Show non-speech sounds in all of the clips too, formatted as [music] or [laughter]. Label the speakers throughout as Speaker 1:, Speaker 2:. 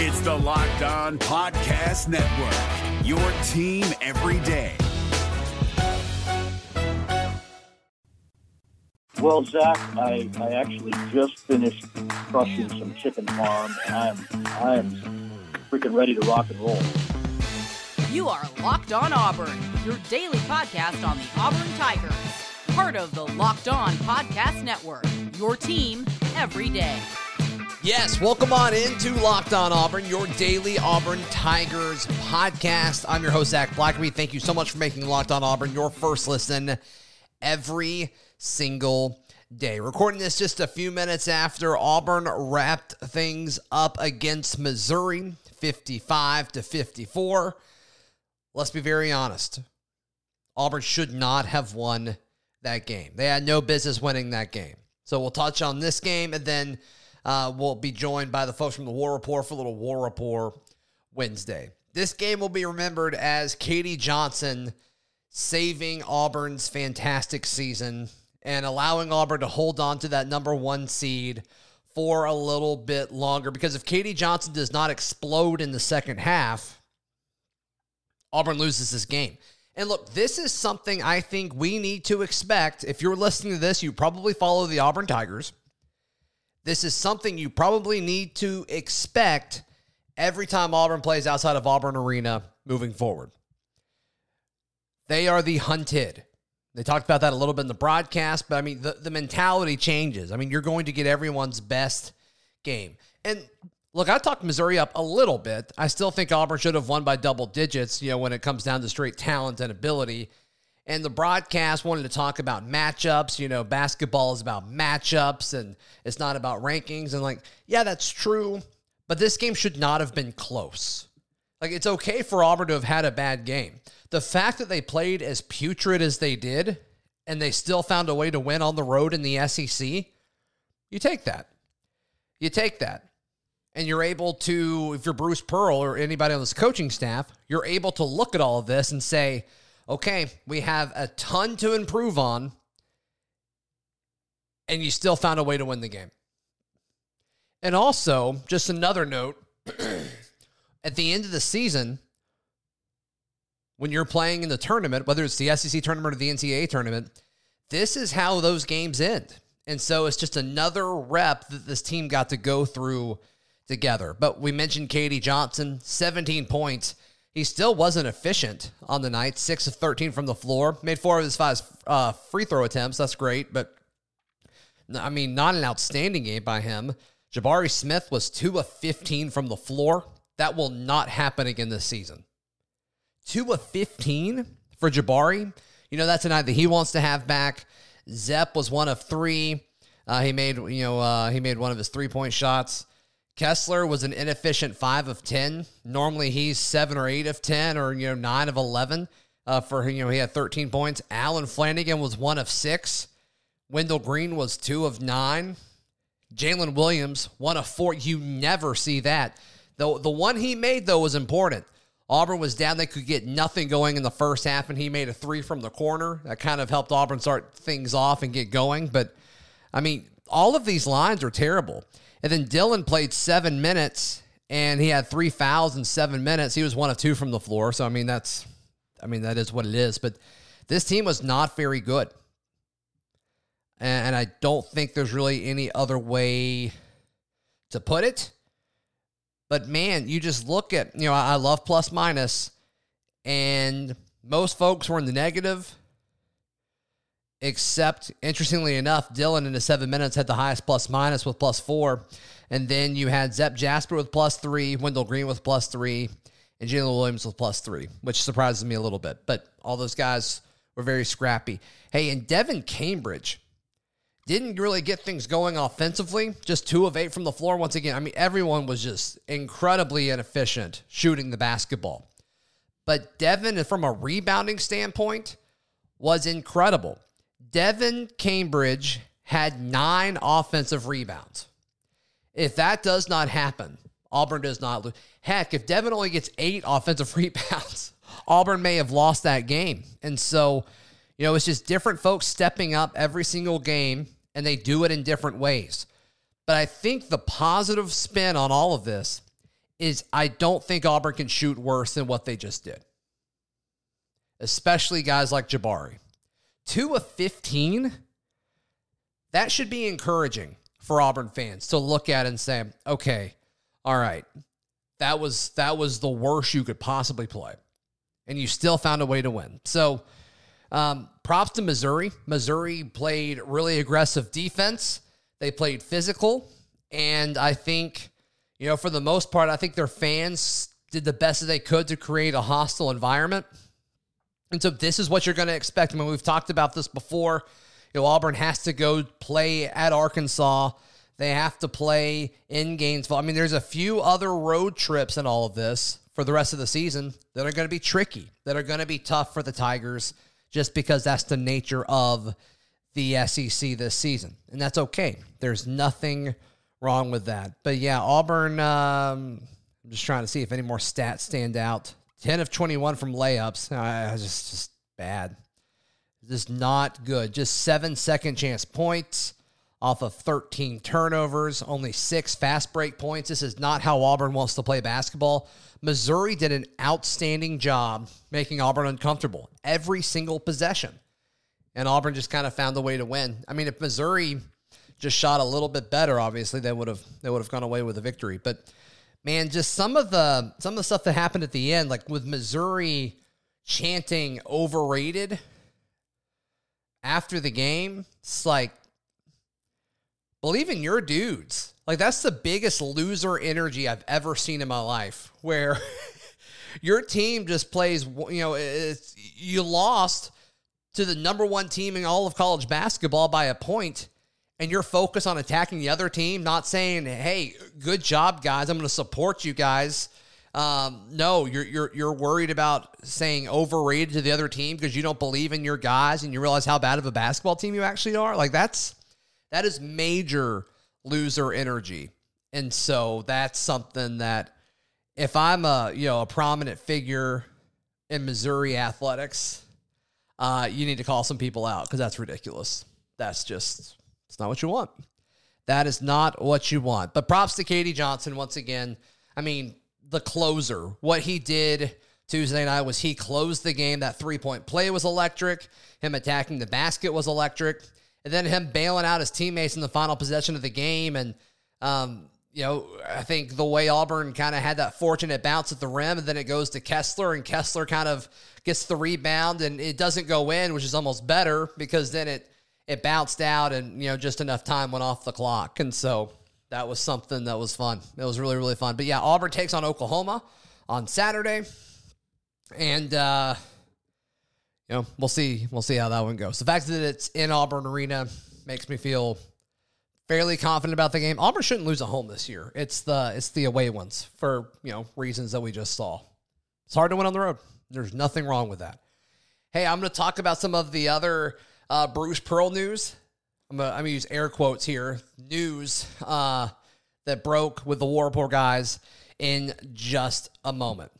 Speaker 1: It's the Locked On Podcast Network, your team every day.
Speaker 2: Well, Zac, I, I actually just finished crushing some chicken farm, and I'm I'm freaking ready to rock and roll.
Speaker 3: You are Locked On Auburn, your daily podcast on the Auburn Tigers, part of the Locked On Podcast Network. Your team every day.
Speaker 4: Yes, welcome on into Locked On Auburn, your daily Auburn Tigers podcast. I'm your host, Zac Blackerby. Thank you so much for making Locked On Auburn your first listen every single day. Recording this just a few minutes after Auburn wrapped things up against Missouri, 55 to 54. Let's be very honest. Auburn should not have won that game. They had no business winning that game. So we'll touch on this game and then uh, we'll be joined by the folks from the War Rapport for a little War Rapport Wednesday. This game will be remembered as K.D. Johnson saving Auburn's fantastic season and allowing Auburn to hold on to that number one seed for a little bit longer. Because if K.D. Johnson does not explode in the second half, Auburn loses this game. And look, this is something I think we need to expect. If you're listening to this, you probably follow the Auburn Tigers. This is something you probably need to expect every time Auburn plays outside of Auburn Arena moving forward. They are the hunted. They talked about that a little bit in the broadcast, but I mean, the, the mentality changes. I mean, you're going to get everyone's best game. And look, I talked Missouri up a little bit. I still think Auburn should have won by double digits, you know, when it comes down to straight talent and ability. And the broadcast wanted to talk about matchups. You know, basketball is about matchups and it's not about rankings. And like, yeah, that's true. But this game should not have been close. Like, it's okay for Auburn to have had a bad game. The fact that they played as putrid as they did and they still found a way to win on the road in the SEC, you take that. You take that. And you're able to, if you're Bruce Pearl or anybody on this coaching staff, you're able to look at all of this and say, okay, we have a ton to improve on, and you still found a way to win the game. And also, just another note [clears throat] at the end of the season, when you're playing in the tournament, whether it's the SEC tournament or the NCAA tournament, this is how those games end. And so it's just another rep that this team got to go through together. But we mentioned K.D. Johnson, 17 points. He still wasn't efficient on the night, 6 of 13 from the floor, made four of his five uh, free throw attempts. That's great. But I mean, not an outstanding game by him. Jabari Smith was 2 of 15 from the floor. That will not happen again this season. 2 of 15 for Jabari. You know, that's a night that he wants to have back. Zep was one of three. Uh, he made, you know, uh, he made one of his three point shots. Kessler was an inefficient five of 10. Normally he's seven or eight of 10 or, you know, nine of 11 uh, for, you know, he had 13 points. Allen Flanigan was one of six. Wendell Green was two of nine. Jaylin Williams, one of four. You never see that. The, the one he made, though, was important. Auburn was down. They could get nothing going in the first half, and he made a three from the corner. That kind of helped Auburn start things off and get going. But, I mean, all of these lines are terrible. And then Dylan played seven minutes, and he had three fouls in seven minutes. He was one of two from the floor. So, I mean, that's, I mean, that is what it is. But this team was not very good. And I don't think there's really any other way to put it. But man, you just look at, you know, I love plus minus, and most folks were in the negative, except interestingly enough, Dylan in the seven minutes had the highest plus minus with plus four. And then you had Zep Jasper with plus three, Wendell Green with plus three, and Jaylin Williams with plus three, which surprises me a little bit. But all those guys were very scrappy. Hey, and Devan Cambridge didn't really get things going offensively. Just two of eight from the floor once again. I mean, everyone was just incredibly inefficient shooting the basketball. But Devan, from a rebounding standpoint, was incredible. Devan Cambridge had nine offensive rebounds. If that does not happen, Auburn does not lose. Heck, if Devan only gets eight offensive [laughs] rebounds, Auburn may have lost that game. And so, you know, it's just different folks stepping up every single game, and they do it in different ways. But I think the positive spin on all of this is I don't think Auburn can shoot worse than what they just did, especially guys like Jabari. Two of 15, that should be encouraging for Auburn fans to look at and say, okay, all right, that was that was the worst you could possibly play, and you still found a way to win. So, um, props to Missouri. Missouri played really aggressive defense. They played physical, and I think, you know, for the most part, I think their fans did the best that they could to create a hostile environment. And so this is what you're going to expect. I mean, we've talked about this before. You know, Auburn has to go play at Arkansas. They have to play in Gainesville. I mean, there's a few other road trips in all of this for the rest of the season that are going to be tricky, that are going to be tough for the Tigers, just because that's the nature of the SEC this season. And that's okay. There's nothing wrong with that. But yeah, Auburn, um, I'm just trying to see if any more stats stand out. 10 of 21 from layups. Uh, just, just bad. Just not good. Just seven second chance points off of 13 turnovers, only six fast break points. This is not how Auburn wants to play basketball. Missouri did an outstanding job making Auburn uncomfortable every single possession. And Auburn just kind of found a way to win. I mean, if Missouri just shot a little bit better, obviously they would have they would have gone away with a victory. But man, just some of the some of the stuff that happened at the end, like with Missouri chanting overrated after the game, it's like believe in your dudes. Like that's the biggest loser energy I've ever seen in my life where [laughs] your team just plays, you know, it's, you lost to the number one team in all of college basketball by a point and you're focused on attacking the other team, not saying, "Hey, good job, guys. I'm going to support you guys." Um, no, you're you're you're worried about saying overrated to the other team because you don't believe in your guys and you realize how bad of a basketball team you actually are. Like that's that is major loser energy, and so that's something that if I'm a you know a prominent figure in Missouri athletics, uh, you need to call some people out because that's ridiculous. That's just it's not what you want. That is not what you want. But props to K.D. Johnson once again. I mean, the closer, what he did Tuesday night was he closed the game. That three point play was electric. Him attacking the basket was electric. And then him bailing out his teammates in the final possession of the game. And, um, you know, I think the way Auburn kind of had that fortunate bounce at the rim, and then it goes to Kessler, and Kessler kind of gets the rebound, and it doesn't go in, which is almost better because then it it bounced out and you know just enough time went off the clock. And so that was something that was fun. It was really really fun. But yeah auburn takes on oklahoma on saturday. And uh you know we'll see we'll see how that one goes. The fact that it's in auburn arena makes me feel fairly confident about the game. Auburn shouldn't lose a home this year. It's the it's the away ones for you know reasons that we just saw. It's hard to win on the road. There's nothing wrong with that. Hey i'm going to talk about some of the other uh, Bruce Pearl news. I'm gonna, I'm use air quotes here. News uh, that broke with the War Rapport guys in just a moment.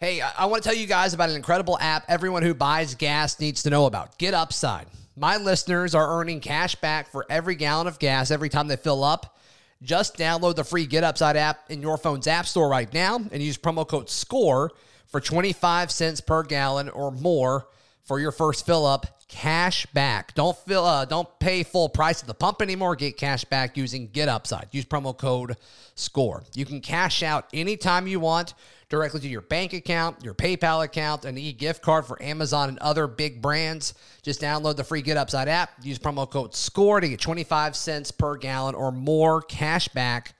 Speaker 4: Hey, I, I want to tell you guys about an incredible app everyone who buys gas needs to know about. Get Upside. My listeners are earning cash back for every gallon of gas every time they fill up. Just download the free Get Upside app in your phone's app store right now and use promo code SCORE for 25 cents per gallon or more for your first fill up cash back. Don't fill uh, don't pay full price at the pump anymore. Get cash back using Get Upside. Use promo code SCORE. You can cash out anytime you want directly to your bank account, your PayPal account, an e-gift card for Amazon and other big brands. Just download the free Get Upside app. Use promo code SCORE to get 25 cents per gallon or more cash back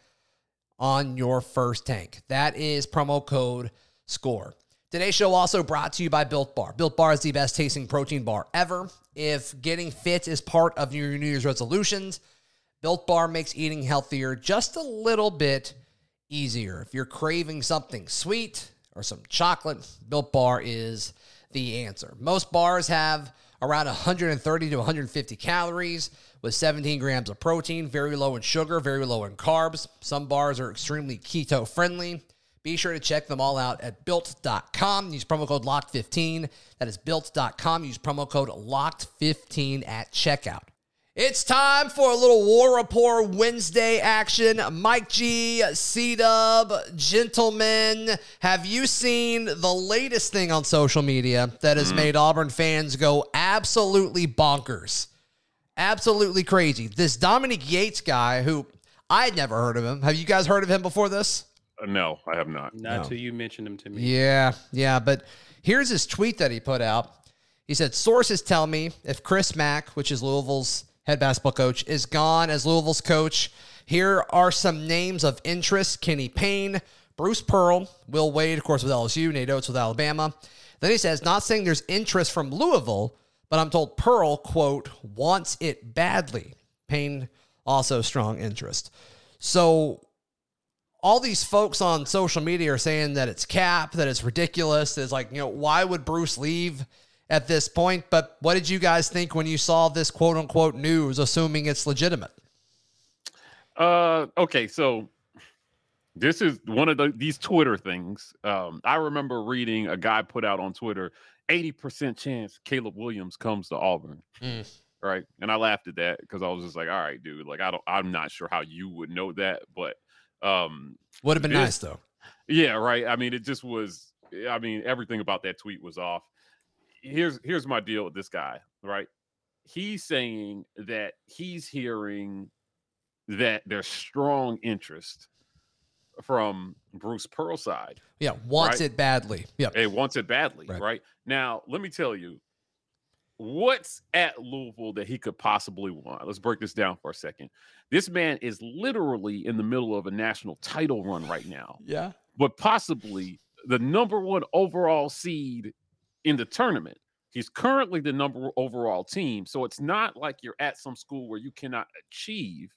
Speaker 4: on your first tank. That is promo code SCORE. Today's show also brought to you by Built Bar. Built Bar is the best tasting protein bar ever. If getting fit is part of your New Year's resolutions, Built Bar makes eating healthier just a little bit easier. If you're craving something sweet or some chocolate, Built Bar is the answer. Most bars have around 130 to 150 calories with 17 grams of protein, very low in sugar, very low in carbs. Some bars are extremely keto friendly. Be sure to check them all out at built.com. Use promo code LOCKED15. That is built.com. Use promo code LOCKED15 at checkout. It's time for a little War Rapport Wednesday action. Mike G, C Dub, gentlemen, have you seen the latest thing on social media that has mm-hmm. made Auburn fans go absolutely bonkers? Absolutely crazy. This Dominic Yates guy, who I had never heard of him. Have you guys heard of him before this?
Speaker 5: Uh, no, I have not.
Speaker 6: Not
Speaker 4: No.
Speaker 6: until you mentioned him to me.
Speaker 4: Yeah, yeah. But here's his tweet that he put out. He said, Sources tell me if Chris Mack, which is Louisville's head basketball coach, is gone as Louisville's coach, here are some names of interest Kenny Payne, Bruce Pearl, Will Wade, of course, with LSU, Nate Oats with Alabama. Then he says, Not saying there's interest from Louisville, but I'm told Pearl, quote, wants it badly. Payne, also strong interest. So all these folks on social media are saying that it's cap, that it's ridiculous. That it's like, you know, why would Bruce leave at this point? But what did you guys think when you saw this quote unquote news, assuming it's legitimate?
Speaker 5: Uh, okay, so this is one of the, these Twitter things. Um, I remember reading a guy put out on Twitter, 80% chance Caleb Williams comes to Auburn.
Speaker 4: Mm.
Speaker 5: Right. And I laughed at that because I was just like, all right, dude, like I don't I'm not sure how you would know that, but um
Speaker 4: Would have been nice though.
Speaker 5: Yeah, right. I mean, it just was. I mean, everything about that tweet was off. Here's here's my deal with this guy. Right, he's saying that he's hearing that there's strong interest from Bruce Pearl's side.
Speaker 4: Yeah, wants
Speaker 5: Right.
Speaker 4: it badly. Yeah.
Speaker 5: It wants it badly,
Speaker 4: Right.
Speaker 5: right. Now, let me tell you, what's at Louisville that he could possibly want? Let's break this down for a second. This man is literally in the middle of a national title run right now
Speaker 4: Yeah.
Speaker 5: but possibly the number one overall seed in the tournament. He's currently the number overall team. So it's not like you're at some school where you cannot achieve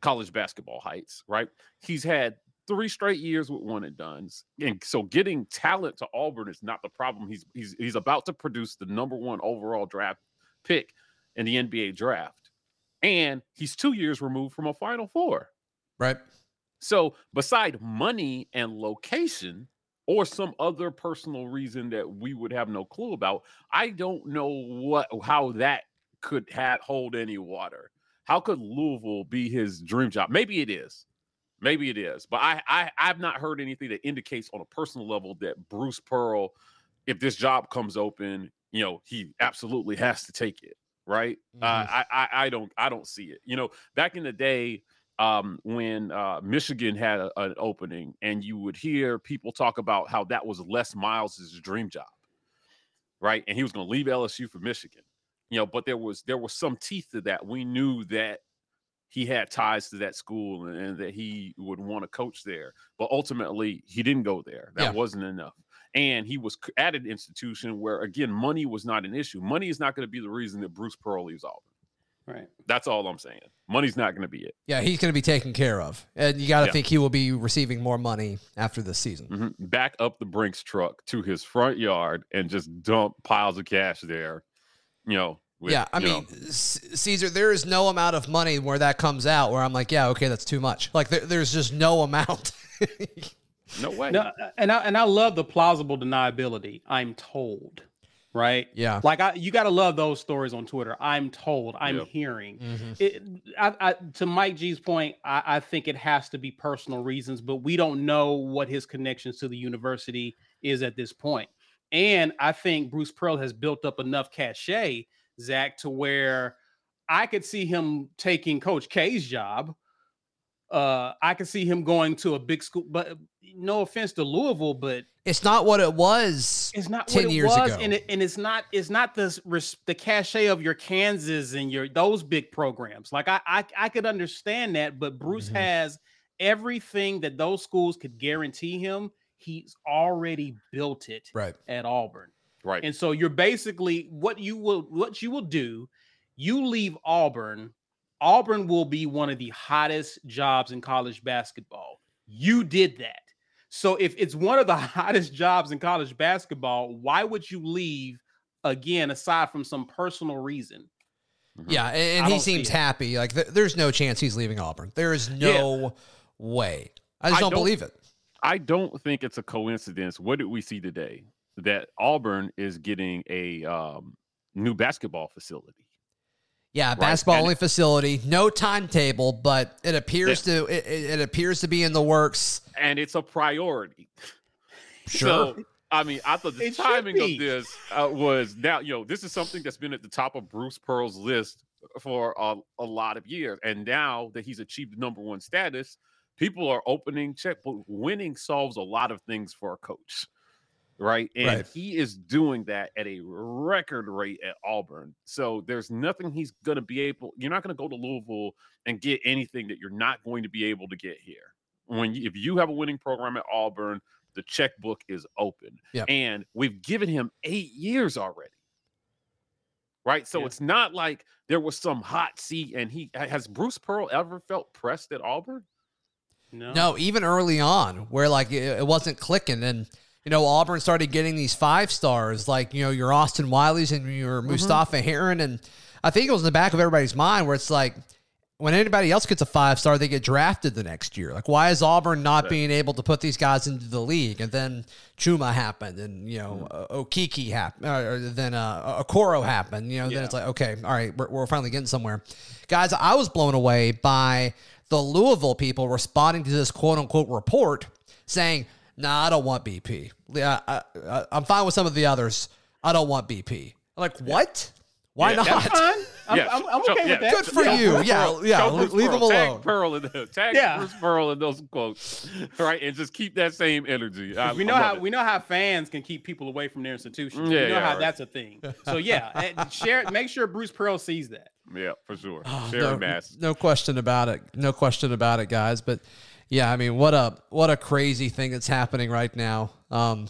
Speaker 5: college basketball heights, right? He's had three straight years with one and done's. And so getting talent to Auburn is not the problem. He's he's he's about to produce the number one overall draft pick in the NBA draft. And he's two years removed from a final four.
Speaker 4: Right.
Speaker 5: So, beside money and location, or some other personal reason that we would have no clue about, I don't know what how that could have hold any water. How could Louisville be his dream job? Maybe it is. Maybe it is. But I, I I've not heard anything that indicates on a personal level that Bruce Pearl, if this job comes open, you know, he absolutely has to take it. Right. Uh,
Speaker 4: Mhm.
Speaker 5: I, I I don't I don't see it. You know, back in the day, um, when uh, Michigan had a, an opening, and you would hear people talk about how that was Les Miles' dream job, right? And he was going to leave LSU for Michigan, you know. But there was there was some teeth to that. We knew that he had ties to that school and, and that he would want to coach there. But ultimately, he didn't go there. That
Speaker 4: Yeah.
Speaker 5: wasn't enough. And he was at an institution where, again, money was not an issue. Money is not going to be the reason that Bruce Pearl leaves Auburn.
Speaker 6: Right.
Speaker 5: That's all I'm saying. Money's not going to be it.
Speaker 4: Yeah, he's going to be taken care of. And you got to
Speaker 5: Yeah.
Speaker 4: think he will be receiving more money after this season.
Speaker 5: Mhm. back up the Brinks truck to his front yard and just dump piles of cash there. You know. With,
Speaker 4: yeah, I mean, C- Caesar, there is no amount of money where that comes out where I'm like, yeah, okay, that's too much. Like, there, there's just no amount. [laughs]
Speaker 5: no way.
Speaker 6: No, and I and I love the plausible deniability. I'm told, right?
Speaker 4: yeah.
Speaker 6: Like I, you got to love those stories on Twitter. I'm told. I'm
Speaker 5: Yep.
Speaker 6: hearing.
Speaker 4: Mhm.
Speaker 6: It, I, I, to Mike G's point, I, I think it has to be personal reasons, but we don't know what his connections to the university is at this point. And I think Bruce Pearl has built up enough cachet, Zac, to where I could see him taking Coach K's job. Uh, I could see him going to a big school, but no offense to Louisville, but
Speaker 4: It's not what it was.
Speaker 6: it's not
Speaker 4: 10
Speaker 6: what it
Speaker 4: years
Speaker 6: was,
Speaker 4: ago.
Speaker 6: and it, and it's not it's not the res- the cachet of your Kansas and your those big programs. Like I I, I could understand that, but Bruce
Speaker 4: Mhm.
Speaker 6: has everything that those schools could guarantee him. He's already built it
Speaker 4: Right.
Speaker 6: at Auburn,
Speaker 5: right.
Speaker 6: and so you're basically what you will what you will do. You leave Auburn. Auburn will be one of the hottest jobs in college basketball. You did that. So if it's one of the [laughs] hottest jobs in college basketball, why would you leave again aside from some personal reason? Mm-hmm.
Speaker 4: Yeah, and, and
Speaker 6: I
Speaker 4: he seems happy. Like th- there's no chance he's leaving Auburn. There is no way. I just
Speaker 5: I
Speaker 4: don't,
Speaker 5: don't-
Speaker 4: believe it.
Speaker 5: I don't think it's a coincidence. What did we see today? That Auburn is getting a um, new basketball facility.
Speaker 4: Yeah, basketball
Speaker 5: And-
Speaker 4: only facility, no timetable, but it appears to it, it it appears to be in the works.
Speaker 5: and it's a priority. [laughs]
Speaker 4: Sure.
Speaker 5: So, I mean, I thought the
Speaker 6: It
Speaker 5: timing of this uh, was now, you know, this is something that's been at the top of Bruce Pearl's list for a, a lot of years. And now that he's achieved number one status, people are opening checkbook. Winning solves a lot of things for a coach. Right. And
Speaker 4: Right.
Speaker 5: he is doing that at a record rate at Auburn. So there's nothing he's going to be able, you're not going to go to Louisville and get anything that you're not going to be able to get here. When you, if you have a winning program at Auburn, the checkbook is open.
Speaker 4: Yep.
Speaker 5: And we've given him eight years already. Right. So
Speaker 6: Yeah.
Speaker 5: it's not like there was some hot seat and he has Bruce Pearl ever felt pressed at Auburn?
Speaker 6: No.
Speaker 4: No, even early on, where like it, it wasn't clicking, and you know Auburn started getting these five stars, like you know your Austin Wiley's and your Mustapha Heron, and I think it was in the back of everybody's mind where it's like when anybody else gets a five star, they get drafted the next year. Like, why is Auburn not
Speaker 5: Right.
Speaker 4: being able to put these guys into the league? And then Chuma happened, and you know uh, Okeke happened, or then uh, Okoro happened. You know, then it's like, okay, all right, we're, we're finally getting somewhere, guys. I was blown away by the Louisville people responding to this quote unquote report, saying, "Nah, I don't want BP. Yeah, I, I, I'm fine with some of the others. I don't want BP." I'm like, what? Why
Speaker 5: Yeah,
Speaker 4: not?
Speaker 6: That's fine. I'm,
Speaker 5: Yeah,
Speaker 6: I'm, I'm
Speaker 5: show-
Speaker 6: okay
Speaker 5: yeah,
Speaker 6: with that.
Speaker 4: Good for
Speaker 5: Show
Speaker 4: you.
Speaker 5: Bruce
Speaker 4: Yeah, yeah,
Speaker 5: show
Speaker 4: le-
Speaker 5: Bruce
Speaker 4: leave
Speaker 5: Pearl.
Speaker 4: him
Speaker 5: Tag
Speaker 4: alone.
Speaker 5: Pearl in the, tag
Speaker 6: Yeah.
Speaker 5: Bruce Pearl in those quotes, [laughs] right? And just keep that same energy. I,
Speaker 6: we know how
Speaker 5: it.
Speaker 6: we know how fans can keep people away from their institutions.
Speaker 5: Mm, yeah,
Speaker 6: we know
Speaker 5: yeah,
Speaker 6: how
Speaker 5: right.
Speaker 6: that's a thing. So yeah, [laughs] share. Make sure Bruce Pearl sees that.
Speaker 5: Yeah, for sure.
Speaker 4: Oh, no, no question about it. No question about it, guys. But yeah, I mean, what a what a crazy thing that's happening right now. Um,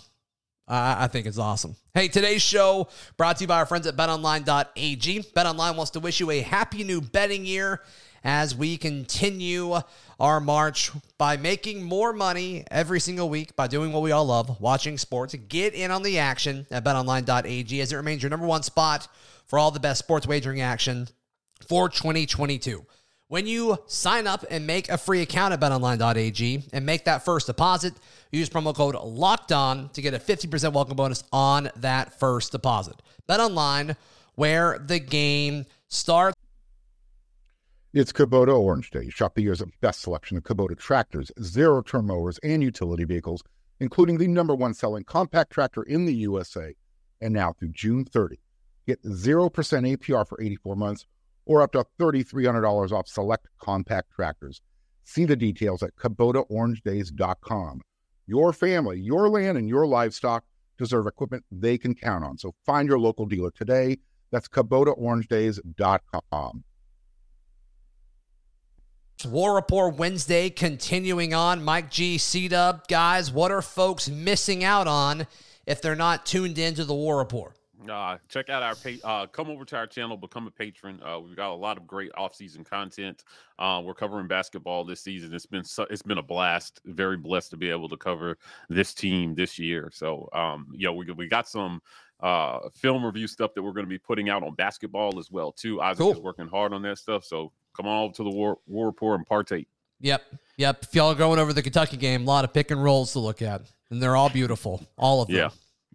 Speaker 4: I, I think it's awesome. Hey, today's show brought to you by our friends at BetOnline.ag. BetOnline wants to wish you a happy new betting year as we continue our march by making more money every single week by doing what we all love, watching sports. Get in on the action at BetOnline.ag as it remains your number one spot for all the best sports wagering action for 2022. When you sign up and make a free account at betonline.ag and make that first deposit, use promo code locked on to get a 50% welcome bonus on that first deposit. BetOnline, where the game starts.
Speaker 7: It's Kubota Orange Day. Shop the year's best selection of Kubota tractors, zero turn mowers, and utility vehicles, including the number one selling compact tractor in the USA. And now through June 30, get 0% APR for 84 months or up to $3,300 off select compact tractors. See the details at KubotaOrangeDays.com. Your family, your land, and your livestock deserve equipment they can count on. So find your local dealer today. That's KubotaOrangeDays.com.
Speaker 4: War Rapport Wednesday continuing on. Mike G, C Dub, guys, what are folks missing out on if they're not tuned into the War Rapport?
Speaker 5: Uh, check out our page. Uh, come over to our channel, become a patron. Uh, we've got a lot of great off-season content. Uh, we're covering basketball this season. It's been so, it's been a blast. Very blessed to be able to cover this team this year. So, um, you know, we we got some uh film review stuff that we're going to be putting out on basketball as well too. Isaac
Speaker 4: Cool.
Speaker 5: is working hard on that stuff. So come on over to the War, War Rapport and partake.
Speaker 4: Yep. Yep. If y'all are going over the Kentucky game, a lot of pick and rolls to look at. And they're all beautiful. All of them.
Speaker 5: Yeah.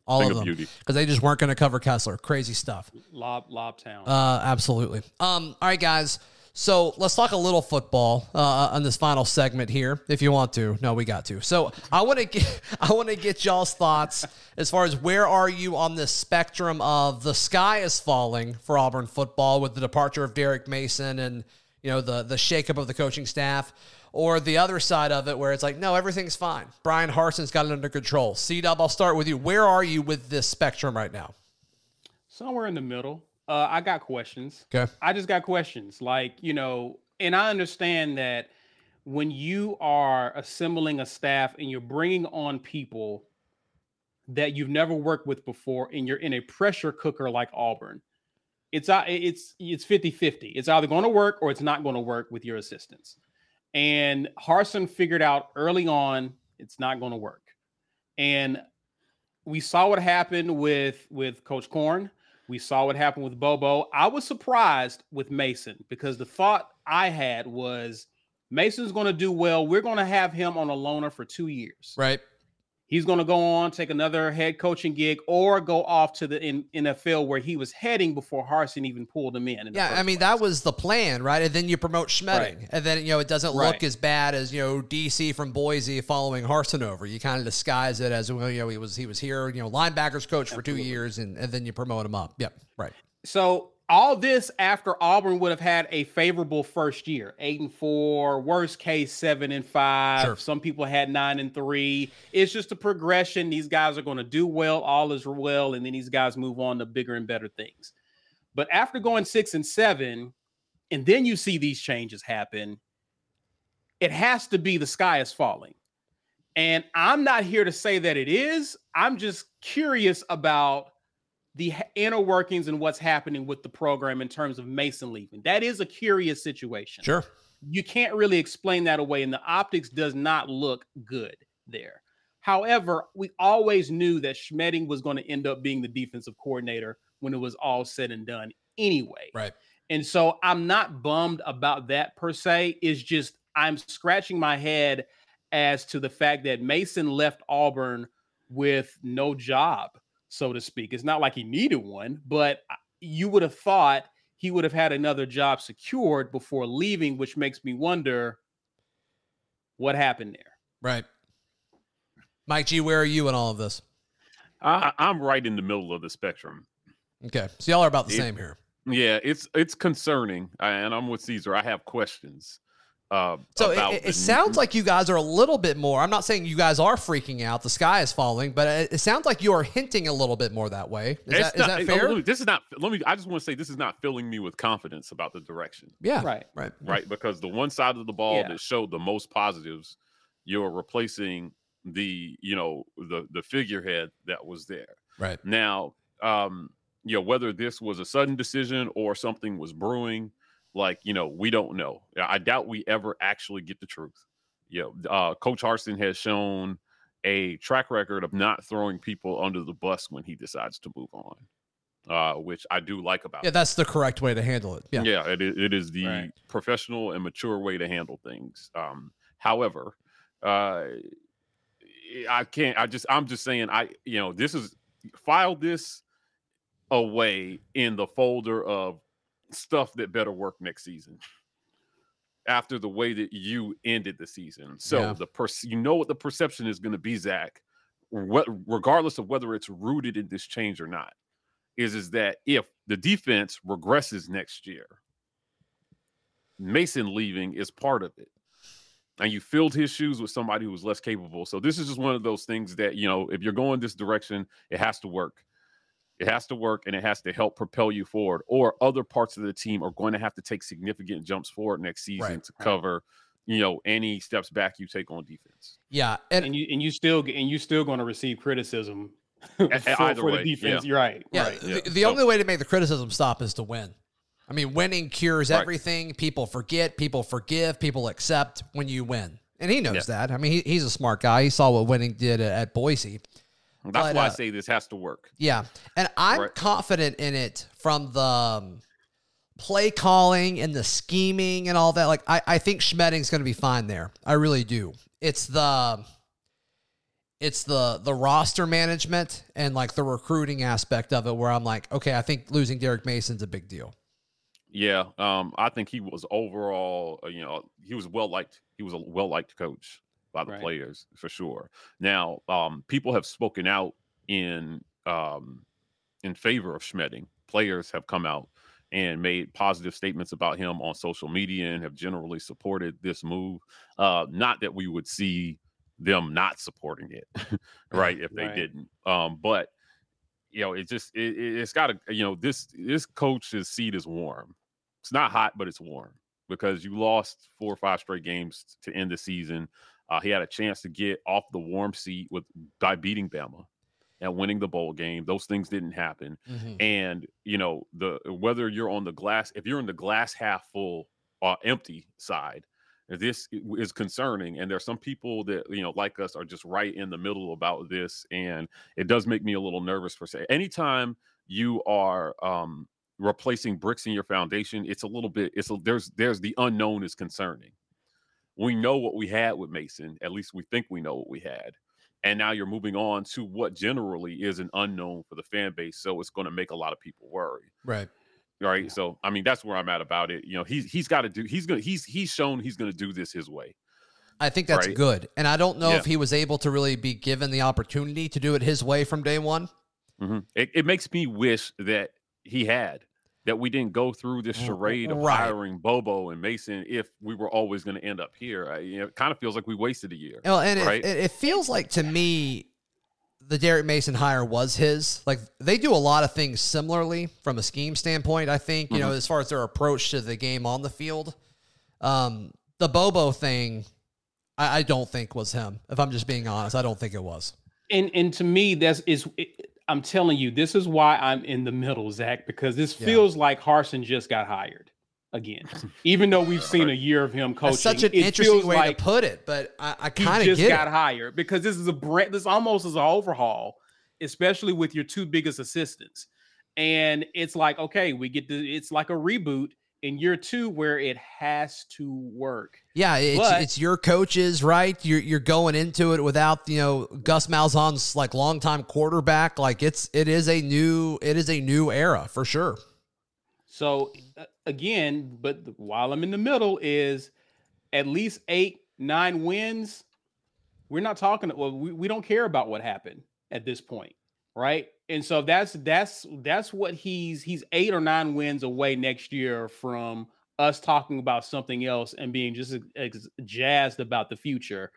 Speaker 4: All
Speaker 5: Thing
Speaker 4: of
Speaker 5: of
Speaker 4: them.
Speaker 5: beauty.
Speaker 4: Because they just weren't going to cover Kessler. Crazy stuff.
Speaker 6: Lob Lob Town.
Speaker 4: Uh, absolutely. Um, all right, guys. So let's talk a little football uh, on this final segment here, if you want to. No, we got to. So I want to get [laughs] I want to get y'all's thoughts as far as where are you on the spectrum of the sky is falling for Auburn football with the departure of Derek Mason and you know the the shakeup of the coaching staff, or the other side of it where it's like no everything's fine. Bryan Harsin's got it under control. C Dub, I'll start with you. Where are you with this spectrum right now?
Speaker 6: Somewhere in the middle. Uh, I got questions.
Speaker 4: Okay.
Speaker 6: I just got questions. Like, you know, and I understand that when you are assembling a staff and you're bringing on people that you've never worked with before and you're in a pressure cooker like Auburn, it's uh, it's it's 50-50. It's either going to work or it's not going to work with your assistants. And Harsin figured out early on it's not going to work. And we saw what happened with with Coach Corn. We saw what happened with Bobo. I was surprised with Mason because the thought I had was Mason's going to do well. We're going to have him on a loaner for two years.
Speaker 4: Right.
Speaker 6: He's going to go on, take another head coaching gig, or go off to the in, NFL where he was heading before Harsin even pulled him in. in
Speaker 4: yeah, I mean
Speaker 6: place.
Speaker 4: that was the plan, right? And then you promote Schmedding,
Speaker 6: Right.
Speaker 4: and then you know it doesn't look as bad as you know DC from Boise following Harsin over. You kind of disguise it as well. You know he was he was here, you know, linebackers coach for two years, and, and then you promote him up. Yep, right.
Speaker 6: So all this after Auburn would have had a favorable first year, eight and four, worst case seven and five.
Speaker 4: Sure.
Speaker 6: Some people had nine and three. It's just a progression. These guys are going to do well, all is well, and then these guys move on to bigger and better things. But after going six and seven, and then you see these changes happen, it has to be the sky is falling. And I'm not here to say that it is. I'm just curious about the inner workings and what's happening with the program in terms of Mason leaving. That is a curious situation.
Speaker 4: Sure.
Speaker 6: You can't really explain that away, and the optics does not look good there. However, we always knew that Schmedding was going to end up being the defensive coordinator when it was all said and done anyway.
Speaker 4: Right.
Speaker 6: And so I'm not bummed about that per se. It's just I'm scratching my head as to the fact that Mason left Auburn with no job, so to speak. It's not like he needed one, but uh, you would have thought he would have had another job secured before leaving, which makes me wonder what happened there.
Speaker 4: Right. Mike G, where are you in all of this?
Speaker 5: I, I'm right in the middle of the spectrum.
Speaker 4: Okay, so y'all are about the
Speaker 5: It-
Speaker 4: same here.
Speaker 5: Yeah, it's it's concerning, and I'm with Caesar. I have questions. Uh,
Speaker 4: So
Speaker 5: about
Speaker 4: it, it,
Speaker 5: the-
Speaker 4: sounds like you guys are a little bit more. I'm not saying you guys are freaking out. The sky is falling, but it, it sounds like you are hinting a little bit more that way. Is,
Speaker 5: It's
Speaker 4: that, is
Speaker 5: not-
Speaker 4: that
Speaker 5: oh,
Speaker 4: fair?
Speaker 5: let me- this is not. Let me. I just want to say this is not filling me with confidence about the direction,
Speaker 4: yeah.
Speaker 6: Right.
Speaker 4: Right.
Speaker 5: right? Because the one side of the ball
Speaker 6: Yeah.
Speaker 5: that showed the most positives, you're replacing the you know the the figurehead that was there.
Speaker 4: Right.
Speaker 5: Now, um, you know, whether this was a sudden decision or something was brewing, like, you know, we don't know. I doubt we ever actually get the truth. You know, uh, Coach Harsin has shown a track record of not throwing people under the bus when he decides to move on, uh, which I do like about
Speaker 4: Yeah, that's the correct way to handle it. Yeah.
Speaker 5: Yeah, it, it is the
Speaker 6: Right.
Speaker 5: professional and mature way to handle things. Um, however, uh, I can't. I just. I'm just saying. I. You know. This is file this away in the folder of stuff that better work next season. After the way that you ended the season, so
Speaker 4: Yeah.
Speaker 5: the pers- you know what the perception is going to be, Zac. What, regardless of whether it's rooted in this change or not, is is that if the defense regresses next year, Mason leaving is part of it. And you filled his shoes with somebody who was less capable. So this is just one of those things that, you know, if you're going this direction, it has to work. It has to work and it has to help propel you forward. Or other parts of the team are going to have to take significant jumps forward next season
Speaker 4: Right,
Speaker 5: to
Speaker 6: right.
Speaker 5: cover, you know, any steps back you take on defense.
Speaker 4: Yeah. And,
Speaker 6: And you and you still and you still going to receive criticism [laughs] for,
Speaker 5: either
Speaker 6: for
Speaker 5: way,
Speaker 6: the
Speaker 5: yeah.
Speaker 6: defense. You're right.
Speaker 4: yeah,
Speaker 6: Right.
Speaker 4: the,
Speaker 5: yeah.
Speaker 4: the
Speaker 5: So-
Speaker 4: only way to make the criticism stop is to win. I mean, winning cures
Speaker 5: Right.
Speaker 4: everything. People forget, people forgive, people accept when you win. And he knows
Speaker 5: Yeah.
Speaker 4: that. I mean, he, he's a smart guy. He saw what winning did at, at Boise.
Speaker 5: That's
Speaker 4: But,
Speaker 5: why I
Speaker 4: uh,
Speaker 5: say this has to work.
Speaker 4: Yeah. And I'm
Speaker 5: Right.
Speaker 4: confident in it from the um, play calling and the scheming and all that. Like, I, I think Schmedding's going to be fine there. I really do. It's the. It's the the roster management and like the recruiting aspect of it where I'm like, okay, I think losing Derek Mason's a big deal.
Speaker 5: Yeah, um, I think he was overall, uh, you know, he was well liked. He was a well liked coach by the
Speaker 6: Right.
Speaker 5: players for sure. Now, um, people have spoken out in um, in favor of Schmedding. Players have come out and made positive statements about him on social media and have generally supported this move. Uh, not that we would see them not supporting it, [laughs] right? If they
Speaker 6: Right.
Speaker 5: didn't, um, but you know, it just it- it's got to you know this this coach's seat is warm. It's not hot, but it's warm because you lost four or five straight games to end the season. Uh, he had a chance to get off the warm seat with by beating Bama and winning the bowl game. Those things didn't happen. And you know the whether you're on the glass, if you're in the glass half full or empty side, this is concerning. And there's some people that you know like us are just right in the middle about this, and it does make me a little nervous for say. Anytime you are um, replacing bricks in your foundation, it's a little bit. It's a, there's there's the unknown is concerning. We know what we had with Mason. At least we think we know what we had. and now you're moving on to what generally is an unknown for the fan base. So it's going to make a lot of people worry.
Speaker 4: Right.
Speaker 5: Right. So I mean, that's where I'm at about it. You know, he's he's got to do. He's gonna. He's he's shown he's going to do this his way.
Speaker 4: I think that's
Speaker 5: Right.
Speaker 4: good. And I don't know
Speaker 5: Yeah.
Speaker 4: if he was able to really be given the opportunity to do it his way from day one.
Speaker 5: Mhm. It, it makes me wish that he had that we didn't go through this charade of
Speaker 4: right.
Speaker 5: hiring Bobo and Mason if we were always going to end up here. I, you know, it kind of feels like we wasted a year.
Speaker 4: Well, and
Speaker 5: Right.
Speaker 4: it, it, it feels like to me, the Derek Mason hire was his. Like they do a lot of things similarly from a scheme standpoint. I think you know as far as their approach to the game on the field. Um, the Bobo thing, I, I don't think was him. If I'm just being honest, I don't think it was.
Speaker 6: and and to me that's is it, i'm telling you this is why i'm in the middle zach because this
Speaker 4: Yeah.
Speaker 6: feels like harsin just got hired again [laughs] even though we've seen a year of him coaching
Speaker 4: That's such an
Speaker 6: it
Speaker 4: interesting
Speaker 6: feels
Speaker 4: way
Speaker 6: like
Speaker 4: to put it, but I, I kind of
Speaker 6: just
Speaker 4: get
Speaker 6: got
Speaker 4: it.
Speaker 6: hired because this is a brand this almost is an overhaul especially with your two biggest assistants and it's like okay we get to it's like a reboot in year two where it has to work
Speaker 4: Yeah, it's,
Speaker 6: But-
Speaker 4: it's your coaches, right? You're you're going into it without you know Gus Malzahn's like longtime quarterback. Like it's it is a new it is a new era for sure.
Speaker 6: So again, but while I'm in the middle is at least eight, nine wins. We're not talking. Well, we, we don't care about what happened at this point, right? And so that's that's that's what he's he's eight or nine wins away next year from us talking about something else and being just ex- jazzed about the future.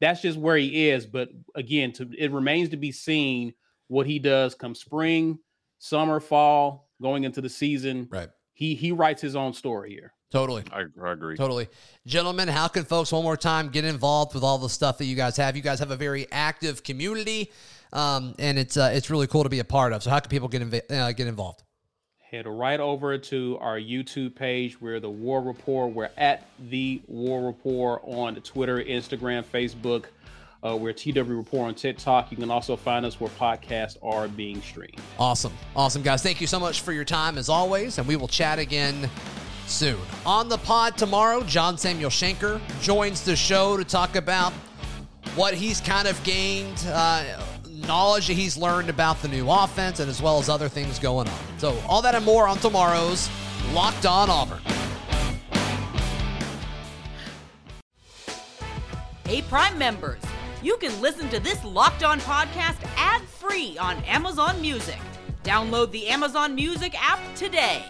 Speaker 6: That's just where he is. But again, to it remains to be seen what he does come spring, summer, fall, going into the season.
Speaker 4: Right.
Speaker 6: He he writes his own story here.
Speaker 4: Totally.
Speaker 5: I, I agree.
Speaker 4: Totally. Gentlemen, how can folks one more time get involved with all the stuff that you guys have? You guys have a very active community, um, and it's uh, it's really cool to be a part of. So how can people get inv- uh, get involved?
Speaker 6: Head right over to our YouTube page. We're the War Rapport. We're at the War Rapport on Twitter, Instagram, Facebook. Uh, we're TW Report on TikTok. You can also find us where podcasts are being streamed.
Speaker 4: Awesome. Awesome, guys. Thank you so much for your time as always, and we will chat again soon. On the pod tomorrow, John Samuel Shenker joins the show to talk about what he's kind of gained, uh, knowledge that he's learned about the new offense, and as well as other things going on. So, all that and more on tomorrow's Locked On Auburn.
Speaker 3: Hey, Prime members, you can listen to this Locked On podcast ad free on Amazon Music. Download the Amazon Music app today.